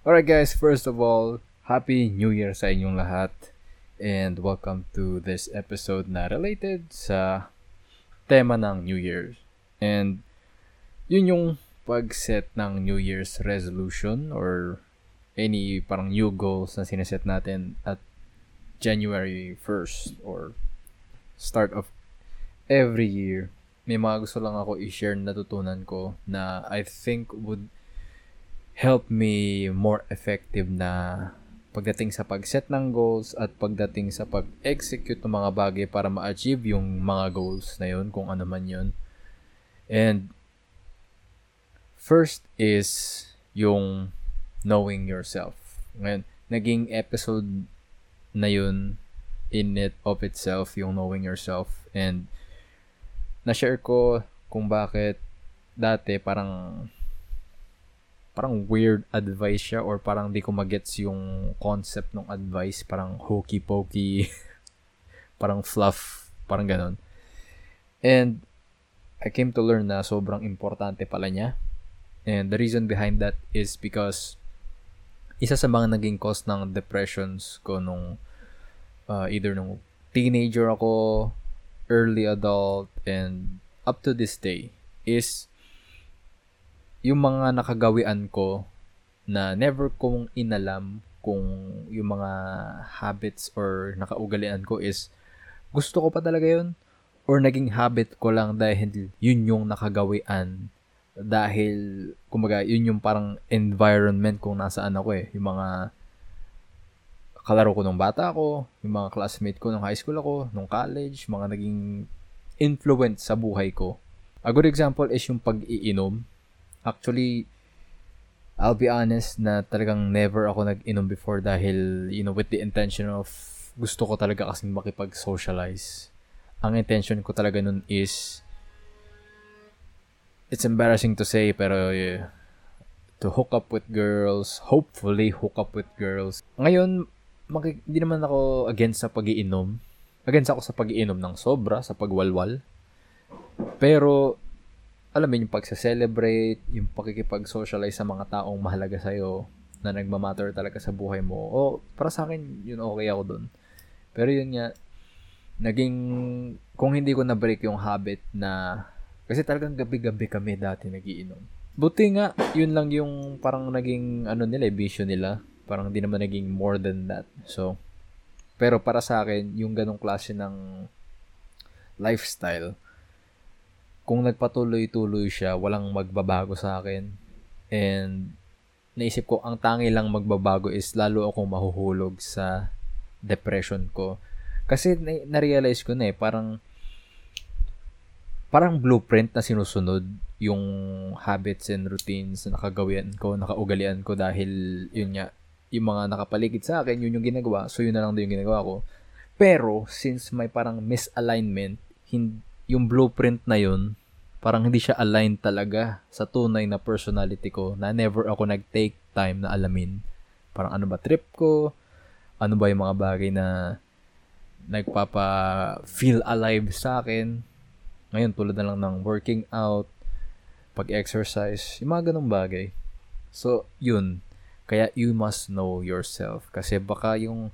Alright guys, first of all, Happy New Year sa inyong lahat. And welcome to this episode na related sa tema ng New Year. And yun yung pag-set ng New Year's resolution or any parang new goals na sineset natin at January 1st or start of every year. May mga gusto lang ako i-share na natutunan ko na I think would help me more effective na pagdating sa pag-set ng goals at pagdating sa pag-execute ng mga bagay para ma-achieve yung mga goals na yun, kung ano man yun. And first is yung knowing yourself. Ngayon, naging episode na yun in it of itself, yung knowing yourself. And na-share ko kung bakit dati parang parang weird advice siya or parang di ko magets yung concept ng advice. Parang hokey-pokey, parang fluff, parang ganon. And I came to learn na sobrang importante pala niya. And the reason behind that is because isa sa mga naging cause ng depressions ko nung uh, either nung teenager ako, early adult, and up to this day is yung mga nakagawian ko na never kong inalam kung yung mga habits or nakaugalian ko is gusto ko pa talaga yun? Or naging habit ko lang dahil yun yung nakagawian? Dahil kumbaga yun yung parang environment kung nasaan ako eh. Yung mga kalaro ko nung bata ako yung mga classmate ko nung high school ako nung college mga naging influence sa buhay ko. A good example is yung pag-iinom Actually, I'll be honest na talagang never ako nag-inom before dahil, you know, with the intention of gusto ko talaga kasing makipag-socialize. Ang intention ko talaga nun is it's embarrassing to say pero yeah, to hook up with girls, hopefully hook up with girls. Ngayon, hindi naman ako against sa pagiinom. Against ako sa pagiinom ng sobra, sa pagwalwal. Pero alam mo yung pagsa-celebrate, yung pakikipag-socialize sa mga taong mahalaga sa'yo, na nagmamatter talaga sa buhay mo. O, para sa akin, yun okay ako dun. Pero yun nga, naging, kung hindi ko na-break yung habit na, kasi talagang gabi-gabi kami dati nagiinom. Buti nga, yun lang yung parang naging, ano nila, vision nila. Parang hindi naman naging more than that. So, pero para sa akin, yung ganong klase ng lifestyle, kung nagpatuloy-tuloy siya, walang magbabago sa akin. And naisip ko, ang tangi lang magbabago is lalo akong mahuhulog sa depression ko. Kasi na- realize ko na eh, parang parang blueprint na sinusunod yung habits and routines na nakagawian ko, nakaugalian ko dahil yun nga, yung mga nakapaligid sa akin, yun yung ginagawa. So, yun na lang din yung ginagawa ko. Pero, since may parang misalignment, hin- yung blueprint na yun, parang hindi siya aligned talaga sa tunay na personality ko na never ako nag-take time na alamin. Parang ano ba trip ko? Ano ba yung mga bagay na nagpapa feel alive sa akin? Ngayon, tulad na lang ng working out, pag-exercise, yung mga ganong bagay. So, yun. Kaya you must know yourself. Kasi baka yung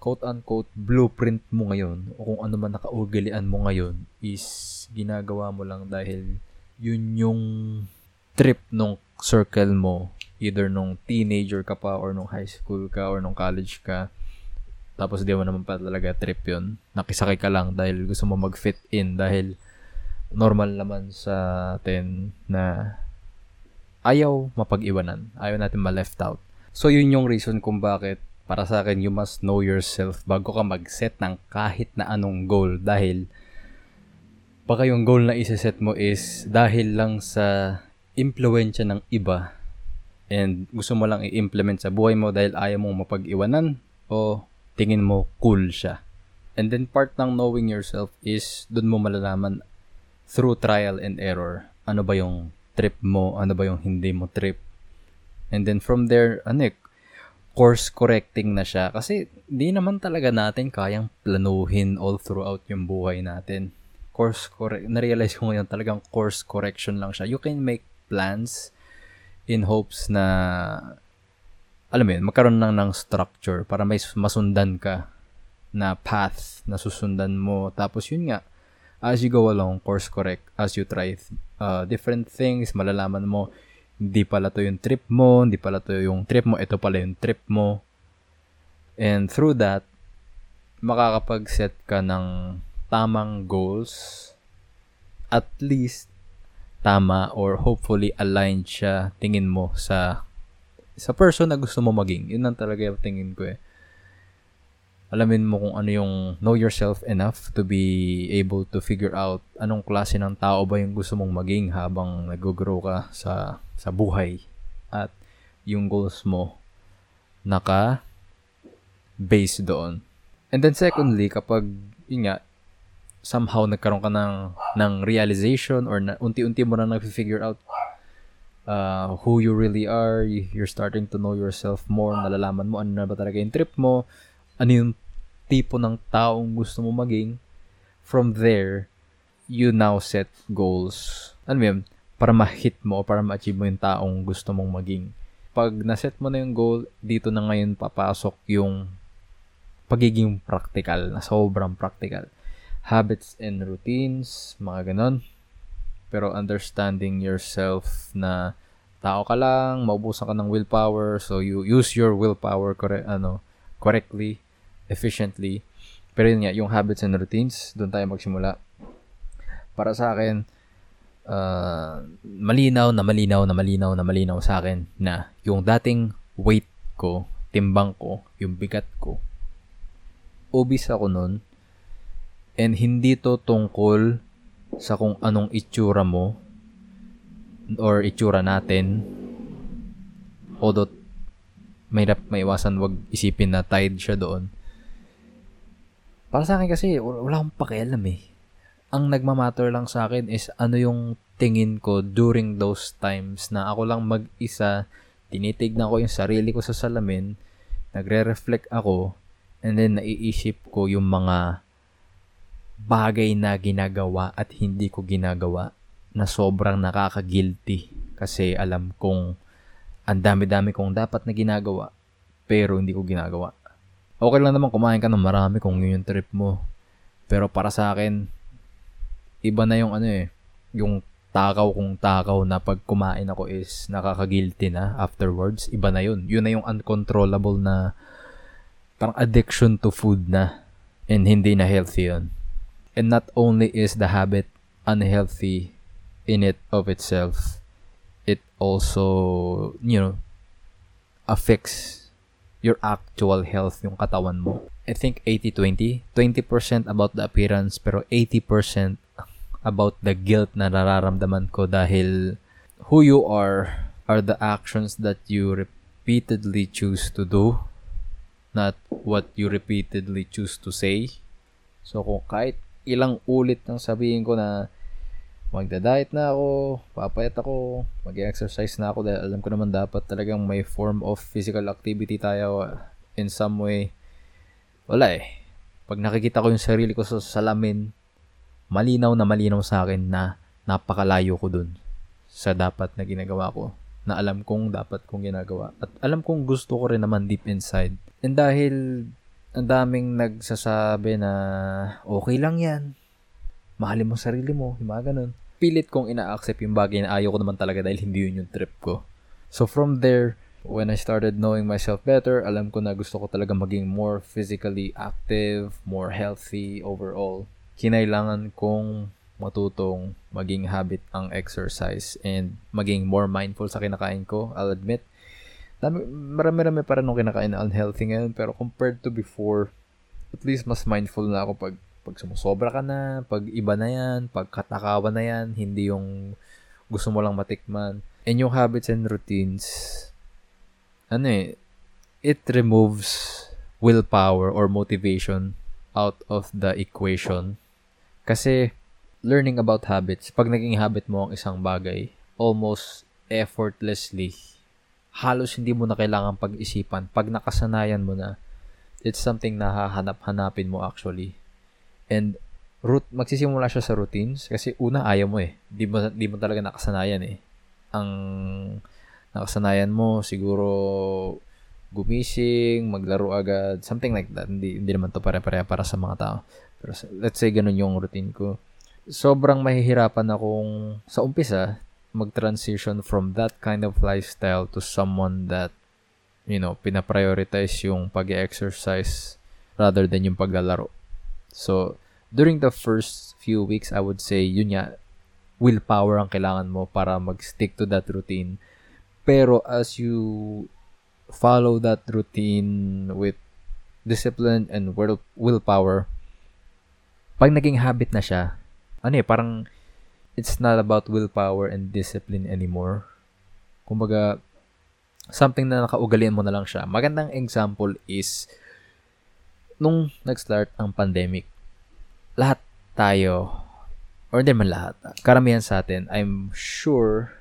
quote-unquote blueprint mo ngayon o kung ano man nakaugalian mo ngayon is ginagawa mo lang dahil yun yung trip nung circle mo either nung teenager ka pa or nung high school ka or nung college ka. Tapos di mo naman pa talaga trip yun. Nakisakay ka lang dahil gusto mo mag-fit in dahil normal naman sa atin na ayaw mapag-iwanan. Ayaw natin ma-left out. So yun yung reason kung bakit para sa akin, you must know yourself bago ka mag-set ng kahit na anong goal dahil baka yung goal na isa-set mo is dahil lang sa impluensya ng iba and gusto mo lang i-implement sa buhay mo dahil ayaw mong mapag-iwanan o tingin mo cool siya. And then part ng knowing yourself is doon mo malalaman through trial and error. Ano ba yung trip mo? Ano ba yung hindi mo trip? And then from there, ano course correcting na siya kasi di naman talaga natin kayang planuhin all throughout yung buhay natin. Course correct, na-realize ko ngayon talagang course correction lang siya. You can make plans in hopes na alam mo yun, magkaroon lang ng structure para may masundan ka na path na susundan mo. Tapos yun nga, as you go along, course correct, as you try uh, different things, malalaman mo, hindi pala to yung trip mo, hindi pala to yung trip mo, ito pala yung trip mo. And through that, makakapag-set ka ng tamang goals, at least tama or hopefully aligned siya tingin mo sa sa person na gusto mo maging. Yun lang talaga yung tingin ko eh. Alamin mo kung ano yung know yourself enough to be able to figure out anong klase ng tao ba yung gusto mong maging habang nag-grow ka sa sa buhay at yung goals mo naka base doon. And then secondly, kapag yun nga, somehow nagkaroon ka ng, ng realization or na, unti-unti mo na nag-figure out uh, who you really are, you're starting to know yourself more, nalalaman mo ano na ba talaga yung trip mo, ano yung tipo ng taong gusto mo maging. From there, you now set goals. Ano yun? Para ma-hit mo o para ma-achieve mo yung taong gusto mong maging. Pag na-set mo na yung goal, dito na ngayon papasok yung pagiging practical, na sobrang practical. Habits and routines, mga ganon. Pero understanding yourself na tao ka lang, maubusan ka ng willpower, so you use your willpower correct, ano, correctly, efficiently. Pero yun nga, yung habits and routines, doon tayo magsimula. Para sa akin, uh, malinaw na malinaw na malinaw na malinaw sa akin na yung dating weight ko, timbang ko, yung bigat ko, obese ako nun. And hindi to tungkol sa kung anong itsura mo or itsura natin. Although may may iwasan wag isipin na tied siya doon. Para sa akin kasi wala akong pakialam eh. Ang nagmamatter lang sa akin is ano yung tingin ko during those times na ako lang mag-isa, tinitignan ko yung sarili ko sa salamin, nagre-reflect ako, And then, naiisip ko yung mga bagay na ginagawa at hindi ko ginagawa na sobrang nakaka-guilty kasi alam kong ang dami-dami kong dapat na ginagawa pero hindi ko ginagawa. Okay lang naman kumain ka ng marami kung yun yung trip mo. Pero para sa akin, iba na yung ano eh, yung takaw kong takaw na pag kumain ako is nakaka-guilty na afterwards. Iba na yun. Yun na yung uncontrollable na parang addiction to food na and hindi na healthy yun. And not only is the habit unhealthy in it of itself, it also, you know, affects your actual health, yung katawan mo. I think 80-20. 20% about the appearance, pero 80% about the guilt na nararamdaman ko dahil who you are are the actions that you repeatedly choose to do not what you repeatedly choose to say. So, kung kahit ilang ulit nang sabihin ko na magda-diet na ako, papayat ako, mag-exercise na ako dahil alam ko naman dapat talagang may form of physical activity tayo in some way. Wala eh. Pag nakikita ko yung sarili ko sa salamin, malinaw na malinaw sa akin na napakalayo ko dun sa dapat na ginagawa ko na alam kong dapat kong ginagawa. At alam kong gusto ko rin naman deep inside And dahil ang daming nagsasabi na okay lang yan, mahalin mo sarili mo, yung mga ganun. Pilit kong ina-accept yung bagay na ayaw ko naman talaga dahil hindi yun yung trip ko. So from there, when I started knowing myself better, alam ko na gusto ko talaga maging more physically active, more healthy overall. Kinailangan kong matutong maging habit ang exercise and maging more mindful sa kinakain ko. I'll admit, marami-rami pa rin nung kinakain na unhealthy ngayon. Pero compared to before, at least mas mindful na ako pag, pag sumusobra ka na, pag iba na yan, pag katakawan na yan, hindi yung gusto mo lang matikman. And yung habits and routines, ano eh, it removes willpower or motivation out of the equation. Kasi, learning about habits, pag naging habit mo ang isang bagay, almost effortlessly, halos hindi mo na kailangan pag-isipan. Pag nakasanayan mo na, it's something na hahanap-hanapin mo actually. And root, magsisimula siya sa routines kasi una ayaw mo eh. Di mo, di mo talaga nakasanayan eh. Ang nakasanayan mo siguro gumising, maglaro agad, something like that. Hindi, hindi naman to pare-pareha para sa mga tao. Pero let's say ganun yung routine ko. Sobrang mahihirapan akong sa umpisa mag-transition from that kind of lifestyle to someone that you know, pinaprioritize yung pag-exercise rather than yung paglalaro. So, during the first few weeks, I would say, yun nga, willpower ang kailangan mo para mag-stick to that routine. Pero as you follow that routine with discipline and will willpower, pag naging habit na siya, ano eh, parang it's not about willpower and discipline anymore. Kumbaga, something na nakaugalian mo na lang siya. Magandang example is, nung nag-start ang pandemic, lahat tayo, or hindi man lahat, karamihan sa atin, I'm sure,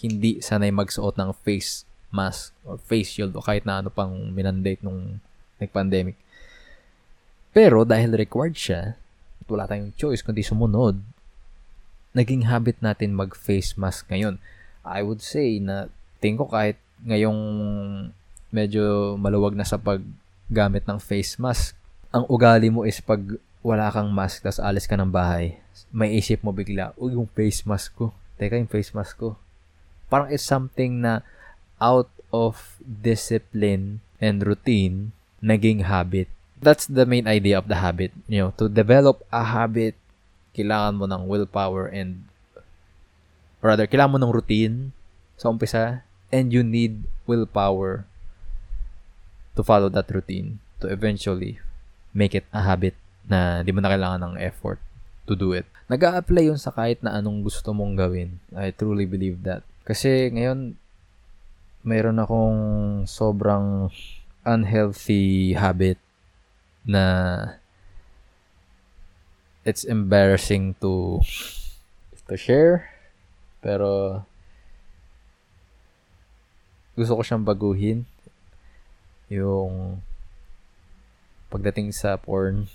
hindi sanay magsuot ng face mask or face shield o kahit na ano pang minandate nung nag-pandemic. Pero dahil required siya, at wala tayong choice kundi sumunod, naging habit natin mag-face mask ngayon. I would say na tingin ko kahit ngayong medyo maluwag na sa paggamit ng face mask, ang ugali mo is pag wala kang mask tapos alis ka ng bahay, may isip mo bigla, uy, yung face mask ko. Teka, yung face mask ko. Parang it's something na out of discipline and routine, naging habit. That's the main idea of the habit. You know, to develop a habit, kailangan mo ng willpower and rather, kailangan mo ng routine sa umpisa and you need willpower to follow that routine to eventually make it a habit na di mo na kailangan ng effort to do it. nag apply yun sa kahit na anong gusto mong gawin. I truly believe that. Kasi ngayon, mayroon akong sobrang unhealthy habit na it's embarrassing to to share pero gusto ko siyang baguhin yung pagdating sa porn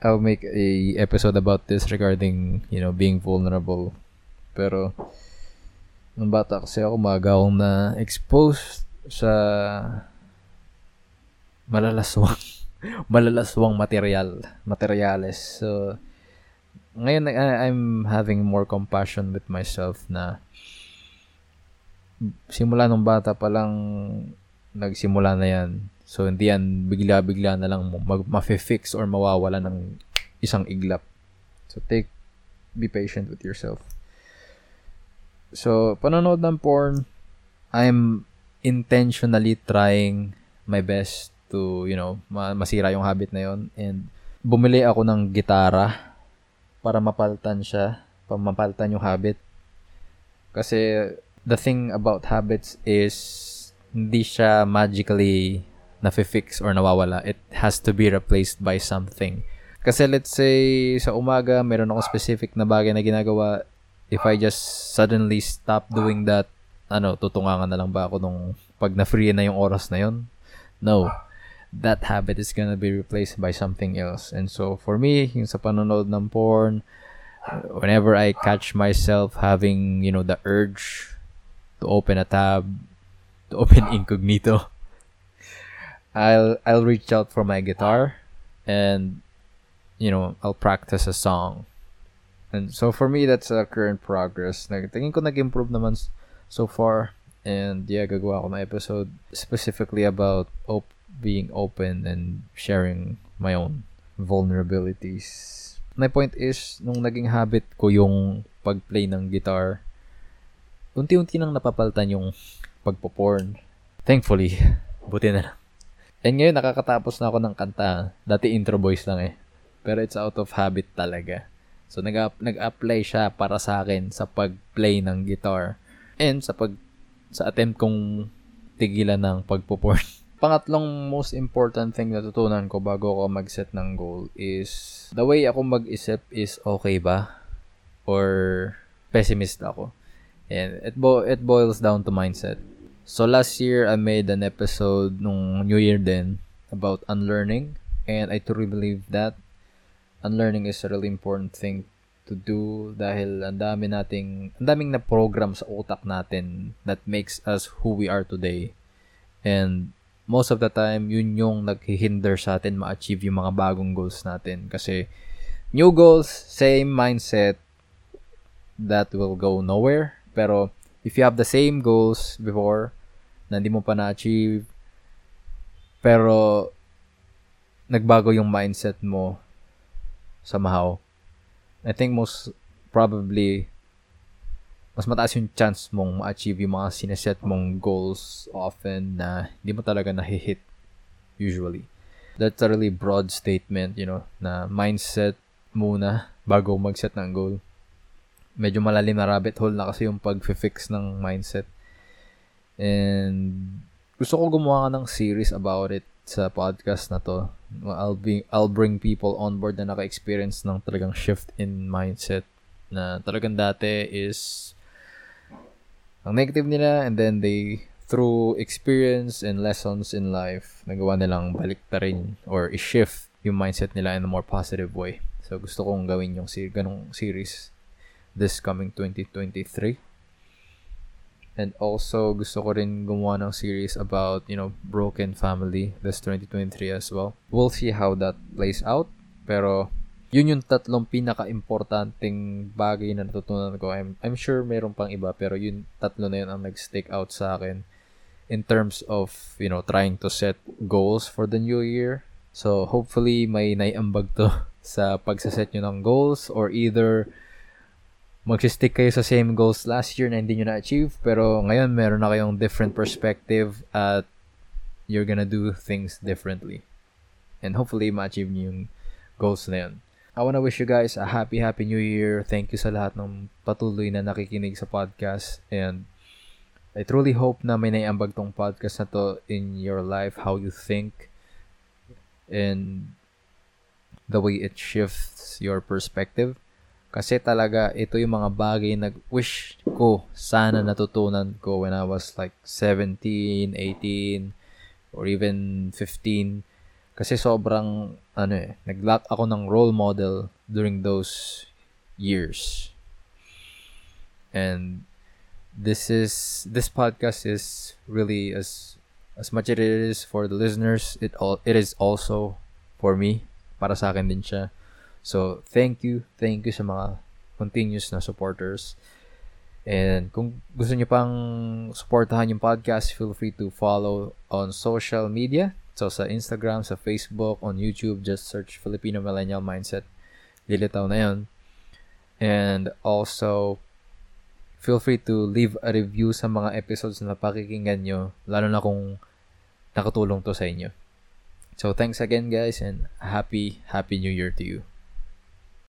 I'll make a episode about this regarding you know being vulnerable pero Nung bata kasi ako, maga akong na-expose sa malalaswang malalaswang material, materials. So, ngayon I'm having more compassion with myself na simula nung bata pa lang nagsimula na yan. So, hindi yan bigla-bigla na lang ma-fix or mawawala ng isang iglap. So, take, be patient with yourself. So, panonood ng porn, I'm intentionally trying my best to, you know, ma- masira yung habit na yon And bumili ako ng gitara para mapaltan siya, para mapaltan yung habit. Kasi the thing about habits is hindi siya magically nafe-fix or nawawala. It has to be replaced by something. Kasi let's say sa umaga, meron ako specific na bagay na ginagawa if I just suddenly stop doing that, ano, tutungangan na lang ba ako nung pag na-free na yung oras na yon? No. That habit is gonna be replaced by something else. And so, for me, yung sa panonood ng porn, whenever I catch myself having, you know, the urge to open a tab, to open incognito, I'll I'll reach out for my guitar and you know, I'll practice a song And so for me, that's a current progress. Tingin ko nag-improve naman so far. And yeah, gagawa ko na episode specifically about op- being open and sharing my own vulnerabilities. My point is, nung naging habit ko yung pag-play ng guitar, unti-unti nang napapaltan yung pagpo-porn. Thankfully, buti na lang. And ngayon, nakakatapos na ako ng kanta. Dati intro voice lang eh. Pero it's out of habit talaga. So nag nag-apply siya para sa akin sa pag-play ng guitar and sa pag sa attempt kong tigilan ng pagpo-porn. Pangatlong most important thing na tutunan ko bago ako mag-set ng goal is the way ako mag-isip is okay ba or pessimist ako. And it bo- it boils down to mindset. So last year I made an episode nung New Year din about unlearning and I truly believe that unlearning is a really important thing to do dahil ang dami nating ang daming na program sa utak natin that makes us who we are today. And most of the time, yun yung naghihinder sa atin ma-achieve yung mga bagong goals natin. Kasi, new goals, same mindset, that will go nowhere. Pero, if you have the same goals before, na hindi mo pa na-achieve, pero, nagbago yung mindset mo, somehow, I think most probably, mas mataas yung chance mong ma-achieve yung mga sineset mong goals often na hindi mo talaga na-hit usually. That's a really broad statement, you know, na mindset muna bago mag-set ng goal. Medyo malalim na rabbit hole na kasi yung pag-fix ng mindset. And gusto ko gumawa ng series about it sa podcast na to. I'll be I'll bring people on board na naka-experience ng talagang shift in mindset na talagang dati is ang negative nila and then they through experience and lessons in life nagawa nilang balik ta rin or i-shift yung mindset nila in a more positive way. So gusto kong gawin yung si ganong series this coming 2023. And also gusto ko rin gumawa ng series about, you know, broken family this 2023 as well. We'll see how that plays out. Pero yun yung tatlong pinaka-importanting bagay na natutunan ko. I'm, I'm sure meron pang iba, pero yun tatlo na yun ang nag-stick out sa akin in terms of, you know, trying to set goals for the new year. So, hopefully, may naiambag to sa pagsaset nyo ng goals or either magsistick kayo sa same goals last year na hindi nyo na-achieve pero ngayon meron na kayong different perspective at you're gonna do things differently. And hopefully, ma-achieve nyo yung goals na yun. I wanna wish you guys a happy, happy new year. Thank you sa lahat ng patuloy na nakikinig sa podcast. And I truly hope na may naiambag tong podcast na to in your life, how you think, and the way it shifts your perspective. Kasi talaga, ito yung mga bagay na wish ko sana natutunan ko when I was like 17, 18, or even 15 kasi sobrang, ano eh, nag-lack ako ng role model during those years. And this is, this podcast is really as, as much as it is for the listeners, it all, it is also for me. Para sa akin din siya. So, thank you, thank you sa mga continuous na supporters. And kung gusto niyo pang supportahan yung podcast, feel free to follow on social media. So, sa Instagram, sa Facebook, on YouTube, just search Filipino Millennial Mindset. Lilitaw na yun. And also, feel free to leave a review sa mga episodes na pakikinggan nyo, lalo na kung nakatulong to sa inyo. So, thanks again guys and happy, happy new year to you.